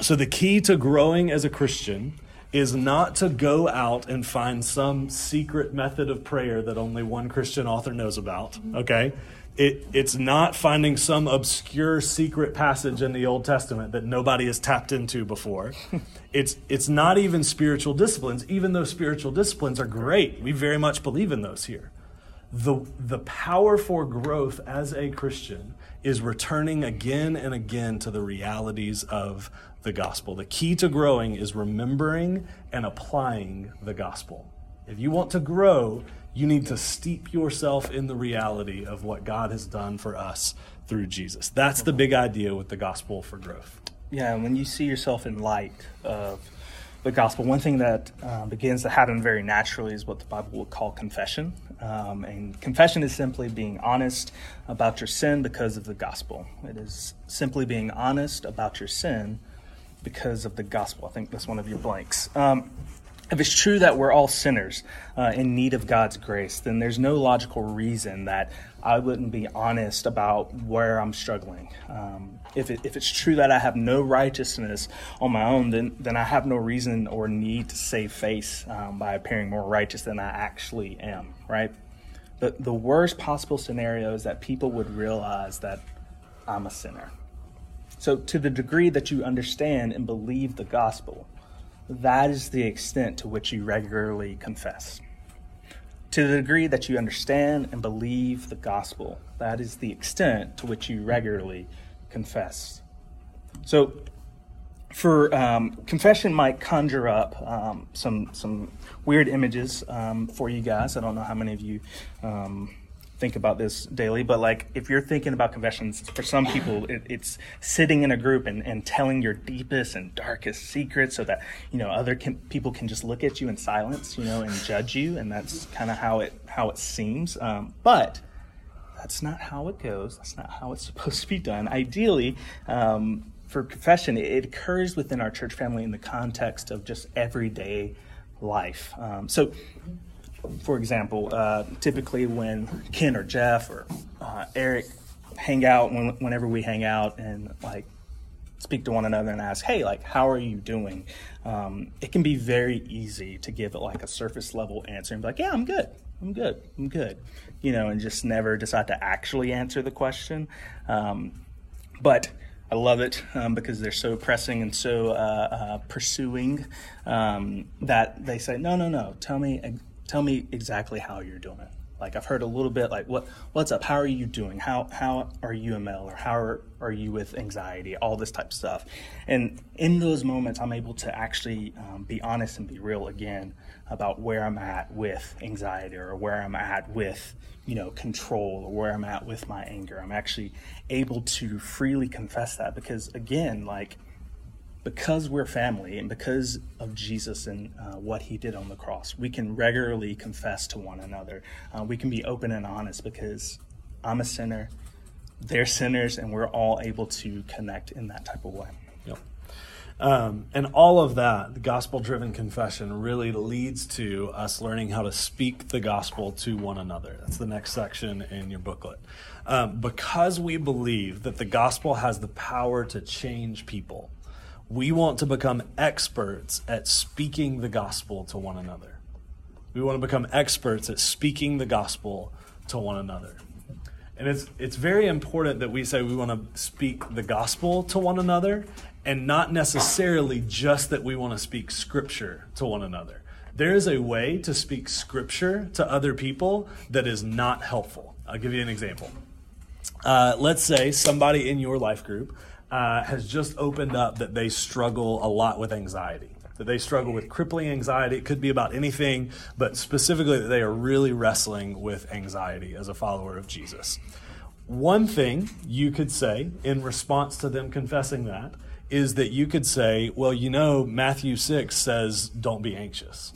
so the key to growing as a christian is not to go out and find some secret method of prayer that only one christian author knows about okay it, it's not finding some obscure secret passage in the Old Testament that nobody has tapped into before. it's, it's not even spiritual disciplines, even though spiritual disciplines are great. We very much believe in those here. The, the power for growth as a Christian is returning again and again to the realities of the gospel. The key to growing is remembering and applying the gospel. If you want to grow, you need to steep yourself in the reality of what God has done for us through Jesus. That's the big idea with the gospel for growth. Yeah, when you see yourself in light of the gospel, one thing that uh, begins to happen very naturally is what the Bible would call confession. Um, and confession is simply being honest about your sin because of the gospel. It is simply being honest about your sin because of the gospel. I think that's one of your blanks. Um, if it's true that we're all sinners uh, in need of God's grace, then there's no logical reason that I wouldn't be honest about where I'm struggling. Um, if, it, if it's true that I have no righteousness on my own, then, then I have no reason or need to save face um, by appearing more righteous than I actually am, right? The, the worst possible scenario is that people would realize that I'm a sinner. So, to the degree that you understand and believe the gospel, that is the extent to which you regularly confess. To the degree that you understand and believe the gospel, that is the extent to which you regularly confess. So, for um, confession might conjure up um, some some weird images um, for you guys. I don't know how many of you um, think about this daily, but like if you're thinking about confessions, for some people, it, it's sitting in a group and, and telling your deepest and darkest secrets so that, you know, other can, people can just look at you in silence, you know, and judge you. And that's kind of how it, how it seems. Um, but that's not how it goes. That's not how it's supposed to be done. Ideally, um, for confession, it, it occurs within our church family in the context of just everyday life. Um, so for example, uh, typically when Ken or Jeff or uh, Eric hang out, when, whenever we hang out and like speak to one another and ask, "Hey, like, how are you doing?" Um, it can be very easy to give it like a surface level answer and be like, "Yeah, I'm good. I'm good. I'm good," you know, and just never decide to actually answer the question. Um, but I love it um, because they're so pressing and so uh, uh, pursuing um, that they say, "No, no, no. Tell me." Tell me exactly how you're doing it. Like I've heard a little bit like what what's up? How are you doing? How how are you Mel or how are, are you with anxiety? All this type of stuff. And in those moments, I'm able to actually um, be honest and be real again about where I'm at with anxiety or where I'm at with you know control or where I'm at with my anger. I'm actually able to freely confess that because again, like because we're family and because of Jesus and uh, what he did on the cross, we can regularly confess to one another. Uh, we can be open and honest because I'm a sinner, they're sinners, and we're all able to connect in that type of way. Yep. Um, and all of that, the gospel driven confession, really leads to us learning how to speak the gospel to one another. That's the next section in your booklet. Um, because we believe that the gospel has the power to change people we want to become experts at speaking the gospel to one another. We want to become experts at speaking the gospel to one another. And it's, it's very important that we say we want to speak the gospel to one another and not necessarily just that we want to speak scripture to one another. There is a way to speak scripture to other people that is not helpful. I'll give you an example. Uh, let's say somebody in your life group uh, has just opened up that they struggle a lot with anxiety. That they struggle with crippling anxiety. It could be about anything, but specifically that they are really wrestling with anxiety as a follower of Jesus. One thing you could say in response to them confessing that is that you could say, well, you know, Matthew 6 says, don't be anxious.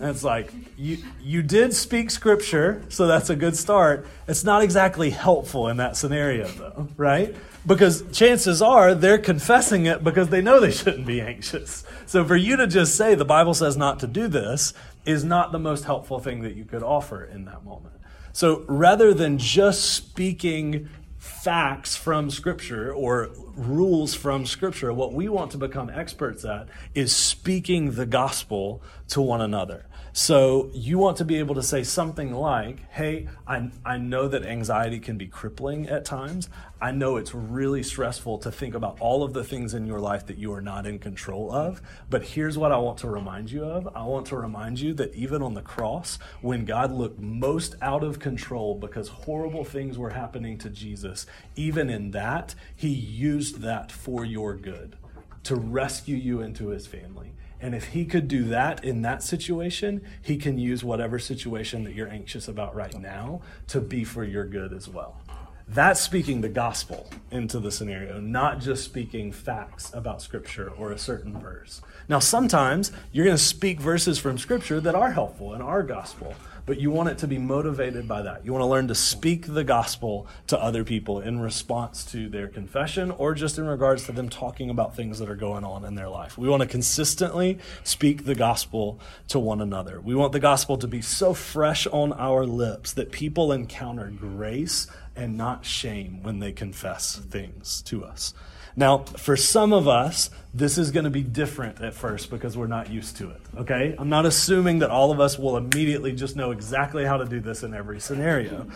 And it's like, you, you did speak scripture, so that's a good start. It's not exactly helpful in that scenario, though, right? Because chances are they're confessing it because they know they shouldn't be anxious. So for you to just say, the Bible says not to do this, is not the most helpful thing that you could offer in that moment. So rather than just speaking facts from Scripture or rules from Scripture. What we want to become experts at is speaking the gospel to one another. So you want to be able to say something like, hey, I, I know that anxiety can be crippling at times. I know it's really stressful to think about all of the things in your life that you are not in control of. But here's what I want to remind you of I want to remind you that even on the cross, when God looked most out of control because horrible things were happening to Jesus, even in that, he used that for your good to rescue you into his family. And if he could do that in that situation, he can use whatever situation that you're anxious about right now to be for your good as well. That's speaking the gospel into the scenario, not just speaking facts about Scripture or a certain verse. Now, sometimes you're going to speak verses from Scripture that are helpful and are gospel, but you want it to be motivated by that. You want to learn to speak the gospel to other people in response to their confession or just in regards to them talking about things that are going on in their life. We want to consistently speak the gospel to one another. We want the gospel to be so fresh on our lips that people encounter grace and not shame when they confess things to us. Now, for some of us, this is going to be different at first because we're not used to it, okay? I'm not assuming that all of us will immediately just know exactly how to do this in every scenario.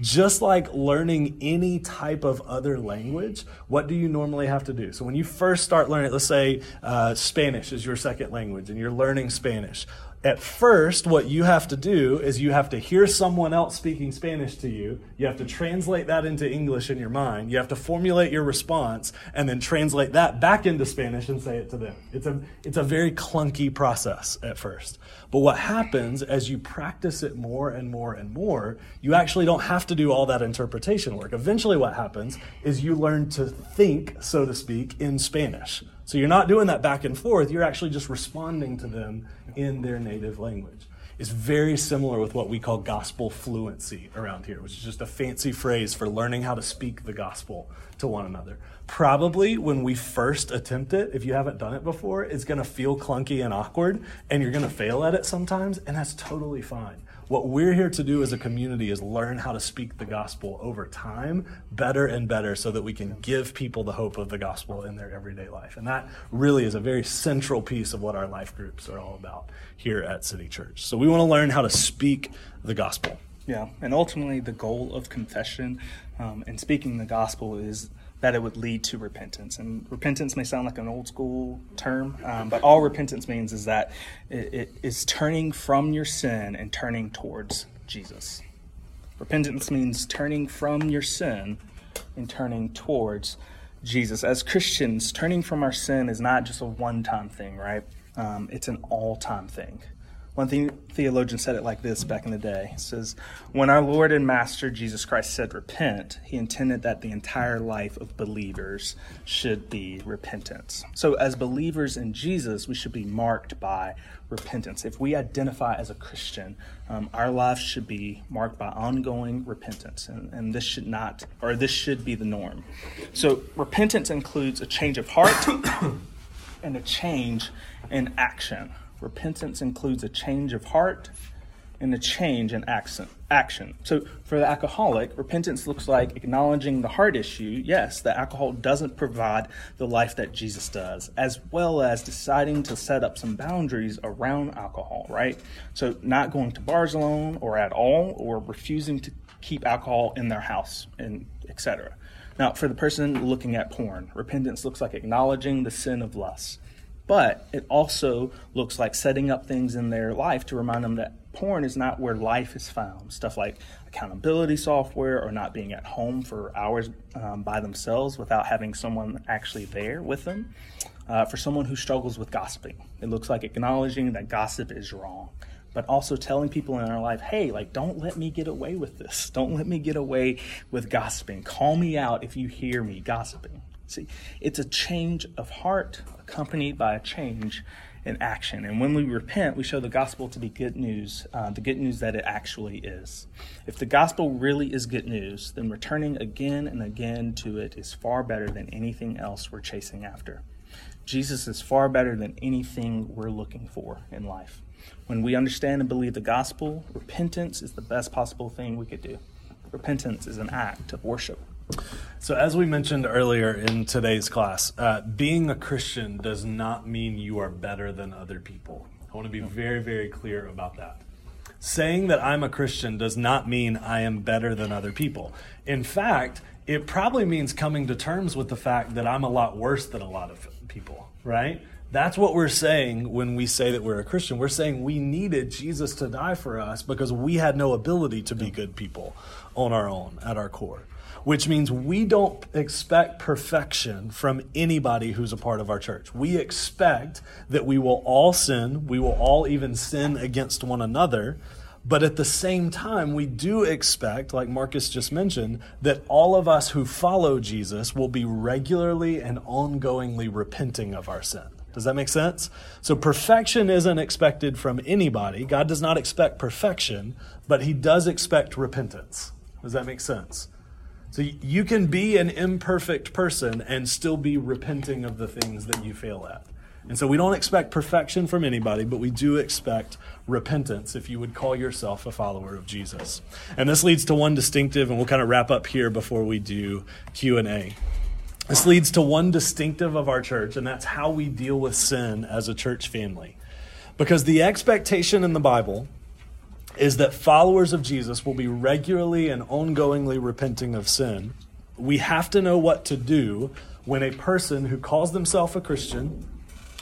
Just like learning any type of other language, what do you normally have to do? So, when you first start learning, let's say uh, Spanish is your second language and you're learning Spanish, at first, what you have to do is you have to hear someone else speaking Spanish to you. You have to translate that into English in your mind. You have to formulate your response and then translate that back into Spanish and say it to them. It's a, it's a very clunky process at first. But what happens as you practice it more and more and more, you actually don't have to do all that interpretation work. Eventually, what happens is you learn to think, so to speak, in Spanish. So you're not doing that back and forth, you're actually just responding to them in their native language. It's very similar with what we call gospel fluency around here, which is just a fancy phrase for learning how to speak the gospel to one another. Probably when we first attempt it, if you haven't done it before, it's going to feel clunky and awkward, and you're going to fail at it sometimes, and that's totally fine. What we're here to do as a community is learn how to speak the gospel over time better and better so that we can give people the hope of the gospel in their everyday life. And that really is a very central piece of what our life groups are all about here at City Church. So we want to learn how to speak the gospel. Yeah, and ultimately the goal of confession um, and speaking the gospel is that it would lead to repentance. And repentance may sound like an old school term, um, but all repentance means is that it, it is turning from your sin and turning towards Jesus. Repentance means turning from your sin and turning towards Jesus. As Christians, turning from our sin is not just a one time thing, right? Um, it's an all time thing. One theologian said it like this back in the day. It says, When our Lord and Master Jesus Christ said repent, he intended that the entire life of believers should be repentance. So, as believers in Jesus, we should be marked by repentance. If we identify as a Christian, um, our lives should be marked by ongoing repentance. And, and this should not, or this should be the norm. So, repentance includes a change of heart and a change in action. Repentance includes a change of heart and a change in action. So for the alcoholic, repentance looks like acknowledging the heart issue. Yes, the alcohol doesn't provide the life that Jesus does, as well as deciding to set up some boundaries around alcohol, right? So not going to bars alone or at all, or refusing to keep alcohol in their house, and etc. Now, for the person looking at porn, repentance looks like acknowledging the sin of lust but it also looks like setting up things in their life to remind them that porn is not where life is found. Stuff like accountability software or not being at home for hours um, by themselves without having someone actually there with them. Uh, for someone who struggles with gossiping, it looks like acknowledging that gossip is wrong but also telling people in our life, hey, like, don't let me get away with this. Don't let me get away with gossiping. Call me out if you hear me gossiping. See, it's a change of heart accompanied by a change in action. And when we repent, we show the gospel to be good news, uh, the good news that it actually is. If the gospel really is good news, then returning again and again to it is far better than anything else we're chasing after. Jesus is far better than anything we're looking for in life. When we understand and believe the gospel, repentance is the best possible thing we could do. Repentance is an act of worship. So, as we mentioned earlier in today's class, uh, being a Christian does not mean you are better than other people. I want to be very, very clear about that. Saying that I'm a Christian does not mean I am better than other people. In fact, it probably means coming to terms with the fact that I'm a lot worse than a lot of people, right? That's what we're saying when we say that we're a Christian. We're saying we needed Jesus to die for us because we had no ability to be good people on our own at our core which means we don't expect perfection from anybody who's a part of our church. We expect that we will all sin, we will all even sin against one another. But at the same time, we do expect, like Marcus just mentioned, that all of us who follow Jesus will be regularly and ongoingly repenting of our sin. Does that make sense? So, perfection isn't expected from anybody. God does not expect perfection, but He does expect repentance. Does that make sense? So you can be an imperfect person and still be repenting of the things that you fail at. And so we don't expect perfection from anybody, but we do expect repentance if you would call yourself a follower of Jesus. And this leads to one distinctive and we'll kind of wrap up here before we do Q&A. This leads to one distinctive of our church and that's how we deal with sin as a church family. Because the expectation in the Bible is that followers of Jesus will be regularly and ongoingly repenting of sin. We have to know what to do when a person who calls themselves a Christian,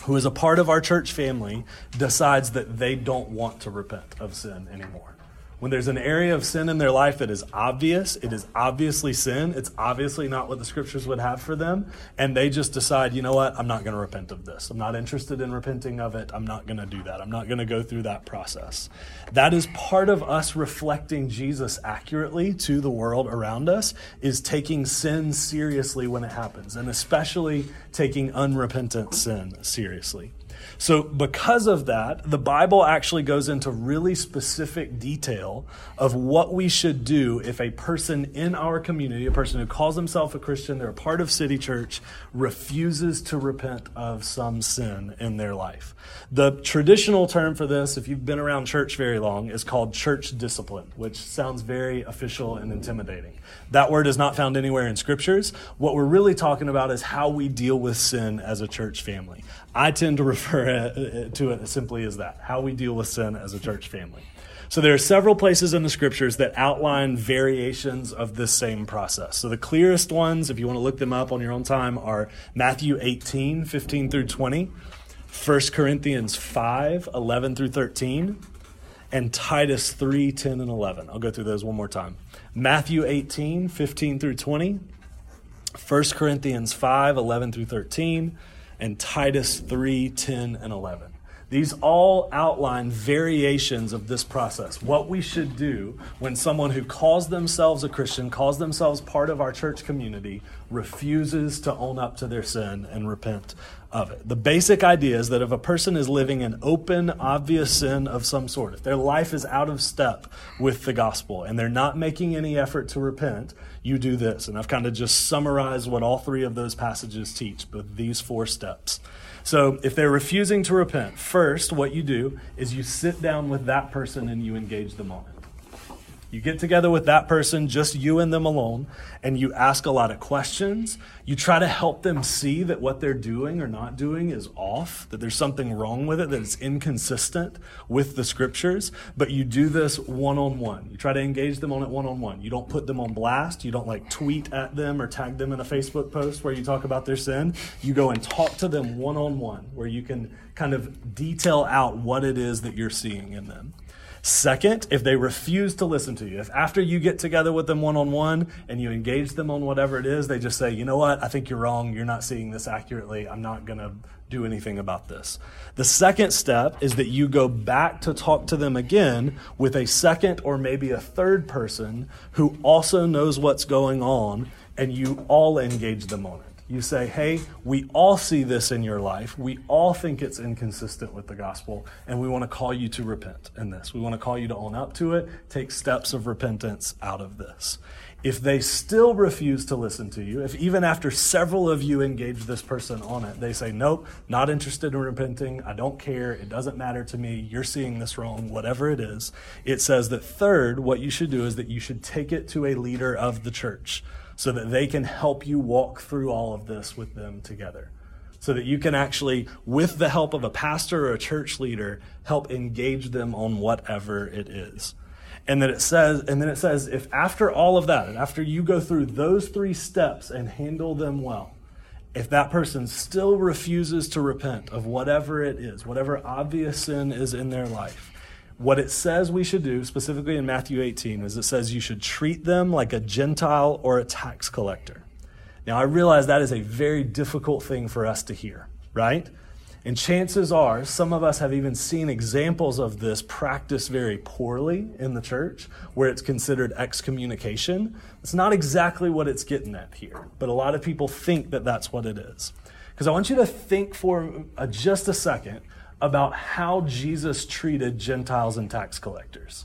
who is a part of our church family, decides that they don't want to repent of sin anymore. When there's an area of sin in their life that is obvious, it is obviously sin, it's obviously not what the scriptures would have for them, and they just decide, you know what, I'm not going to repent of this. I'm not interested in repenting of it. I'm not going to do that. I'm not going to go through that process. That is part of us reflecting Jesus accurately to the world around us, is taking sin seriously when it happens, and especially taking unrepentant sin seriously. So, because of that, the Bible actually goes into really specific detail of what we should do if a person in our community, a person who calls himself a Christian, they're a part of City Church, refuses to repent of some sin in their life. The traditional term for this, if you've been around church very long, is called church discipline, which sounds very official and intimidating. That word is not found anywhere in scriptures. What we're really talking about is how we deal with sin as a church family. I tend to refer to it simply as that how we deal with sin as a church family. So there are several places in the scriptures that outline variations of this same process. So the clearest ones, if you want to look them up on your own time, are Matthew 18, 15 through 20, 1 Corinthians 5, 11 through 13, and Titus 3, 10 and 11. I'll go through those one more time. Matthew 18, 15 through 20, 1 Corinthians 5, 11 through 13, and Titus 3 10 and 11. These all outline variations of this process. What we should do when someone who calls themselves a Christian, calls themselves part of our church community, refuses to own up to their sin and repent of it. The basic idea is that if a person is living an open, obvious sin of some sort, if their life is out of step with the gospel and they're not making any effort to repent, you do this. And I've kind of just summarized what all three of those passages teach, but these four steps. So if they're refusing to repent, first, what you do is you sit down with that person and you engage them on it. You get together with that person, just you and them alone, and you ask a lot of questions. You try to help them see that what they're doing or not doing is off, that there's something wrong with it, that it's inconsistent with the scriptures. But you do this one on one. You try to engage them on it one on one. You don't put them on blast. You don't like tweet at them or tag them in a Facebook post where you talk about their sin. You go and talk to them one on one, where you can kind of detail out what it is that you're seeing in them. Second, if they refuse to listen to you, if after you get together with them one on one and you engage them on whatever it is, they just say, you know what, I think you're wrong. You're not seeing this accurately. I'm not going to do anything about this. The second step is that you go back to talk to them again with a second or maybe a third person who also knows what's going on and you all engage them on it. You say, hey, we all see this in your life. We all think it's inconsistent with the gospel, and we want to call you to repent in this. We want to call you to own up to it, take steps of repentance out of this. If they still refuse to listen to you, if even after several of you engage this person on it, they say, Nope, not interested in repenting, I don't care, it doesn't matter to me, you're seeing this wrong, whatever it is, it says that third, what you should do is that you should take it to a leader of the church so that they can help you walk through all of this with them together. So that you can actually, with the help of a pastor or a church leader, help engage them on whatever it is. And then it says, and then it says, if after all of that, and after you go through those three steps and handle them well, if that person still refuses to repent of whatever it is, whatever obvious sin is in their life, what it says we should do, specifically in Matthew 18, is it says you should treat them like a Gentile or a tax collector. Now, I realize that is a very difficult thing for us to hear, right? And chances are, some of us have even seen examples of this practiced very poorly in the church, where it's considered excommunication. It's not exactly what it's getting at here, but a lot of people think that that's what it is. Because I want you to think for a, just a second about how Jesus treated Gentiles and tax collectors.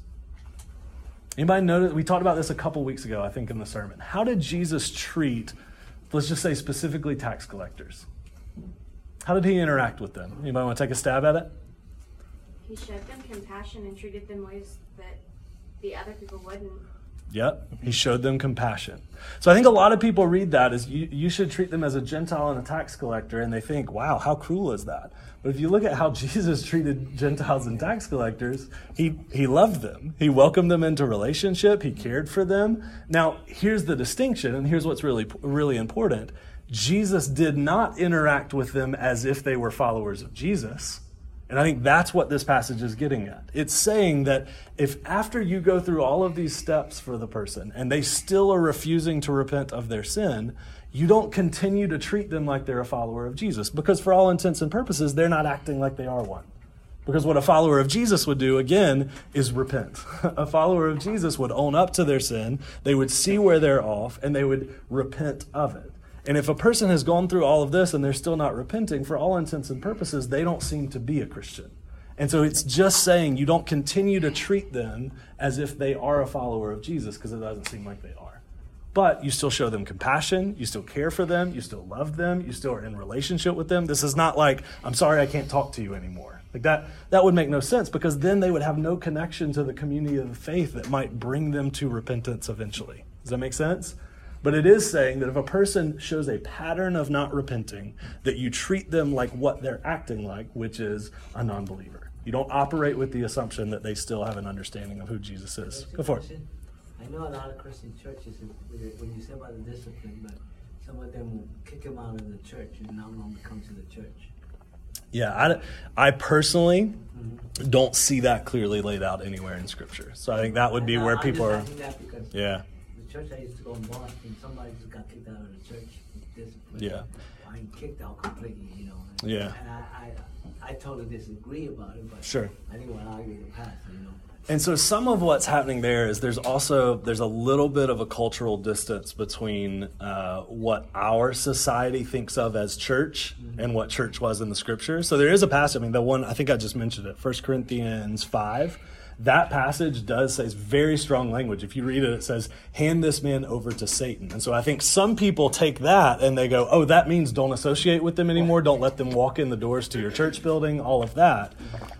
Anybody notice? We talked about this a couple weeks ago, I think, in the sermon. How did Jesus treat, let's just say specifically tax collectors? How did he interact with them? Anybody want to take a stab at it? He showed them compassion and treated them ways that the other people wouldn't. Yep, he showed them compassion. So I think a lot of people read that as you, you should treat them as a Gentile and a tax collector, and they think, wow, how cruel is that? But if you look at how Jesus treated Gentiles and tax collectors, he, he loved them. He welcomed them into relationship, he cared for them. Now, here's the distinction, and here's what's really, really important Jesus did not interact with them as if they were followers of Jesus. And I think that's what this passage is getting at. It's saying that if after you go through all of these steps for the person and they still are refusing to repent of their sin, you don't continue to treat them like they're a follower of Jesus. Because for all intents and purposes, they're not acting like they are one. Because what a follower of Jesus would do, again, is repent. a follower of Jesus would own up to their sin, they would see where they're off, and they would repent of it. And if a person has gone through all of this and they're still not repenting, for all intents and purposes, they don't seem to be a Christian. And so it's just saying you don't continue to treat them as if they are a follower of Jesus because it doesn't seem like they are. But you still show them compassion, you still care for them, you still love them, you still are in relationship with them. This is not like, I'm sorry I can't talk to you anymore. Like that that would make no sense because then they would have no connection to the community of the faith that might bring them to repentance eventually. Does that make sense? But it is saying that if a person shows a pattern of not repenting, that you treat them like what they're acting like, which is a non believer. You don't operate with the assumption that they still have an understanding of who Jesus is. Go for it. Know a lot of Christian churches, when you say about the discipline, but some of them will kick him out of the church and no longer come to the church. Yeah, I, I personally mm-hmm. don't see that clearly laid out anywhere in Scripture. So I think that would be where people are. Yeah The church I used to go in Boston, somebody just got kicked out of the church with discipline. Yeah. I kicked out completely, you know. And, yeah. And I, I, I totally disagree about it, but sure. I didn't want to argue the past, you know. And so some of what's happening there is there's also there's a little bit of a cultural distance between uh, what our society thinks of as church mm-hmm. and what church was in the scripture. So there is a passage. I mean, the one I think I just mentioned it, First Corinthians five that passage does say very strong language. If you read it, it says, hand this man over to Satan. And so I think some people take that and they go, oh, that means don't associate with them anymore. Don't let them walk in the doors to your church building, all of that.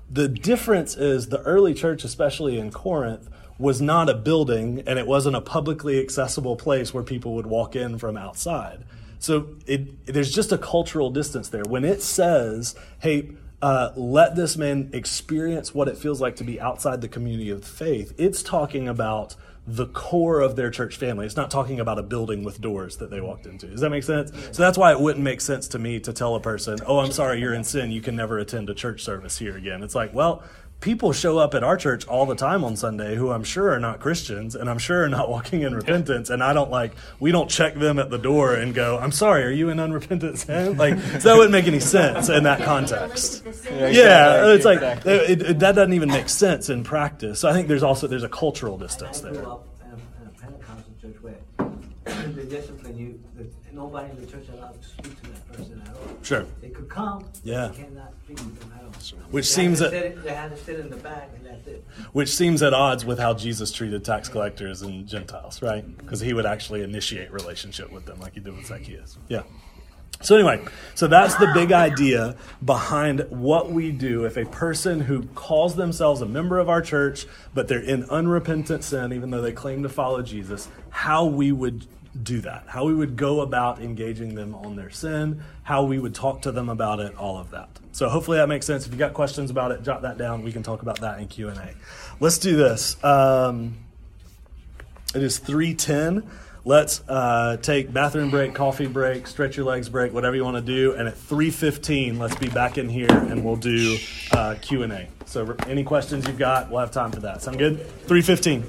The difference is the early church, especially in Corinth, was not a building and it wasn't a publicly accessible place where people would walk in from outside. So it, there's just a cultural distance there. When it says, hey, uh, let this man experience what it feels like to be outside the community of faith. It's talking about the core of their church family. It's not talking about a building with doors that they walked into. Does that make sense? So that's why it wouldn't make sense to me to tell a person, oh, I'm sorry, you're in sin. You can never attend a church service here again. It's like, well, people show up at our church all the time on Sunday who I'm sure are not Christians and I'm sure are not walking in repentance. And I don't like, we don't check them at the door and go, I'm sorry, are you in unrepentant sin? Like, so that wouldn't make any sense in that context. Yeah, yeah it's like, it, it, that doesn't even make sense in practice. So I think there's also, there's a cultural distance there. the discipline, you the, nobody in the church allowed to speak to that person at all. Sure. They could come. Yeah. They cannot speak to them at all. Which They seems that- they had to sit in the back and that's it. Which seems at odds with how Jesus treated tax collectors and Gentiles, right? Because he would actually initiate relationship with them, like he did with Zacchaeus. Yeah. So anyway, so that's the big idea behind what we do if a person who calls themselves a member of our church, but they're in unrepentant sin, even though they claim to follow Jesus, how we would do that, how we would go about engaging them on their sin, how we would talk to them about it, all of that. So hopefully that makes sense. If you got questions about it, jot that down. We can talk about that in Q and A. Let's do this. Um, it is three ten. Let's uh, take bathroom break, coffee break, stretch your legs break, whatever you want to do. And at three fifteen, let's be back in here and we'll do uh, Q and A. So any questions you've got, we'll have time for that. Sound good? Three fifteen.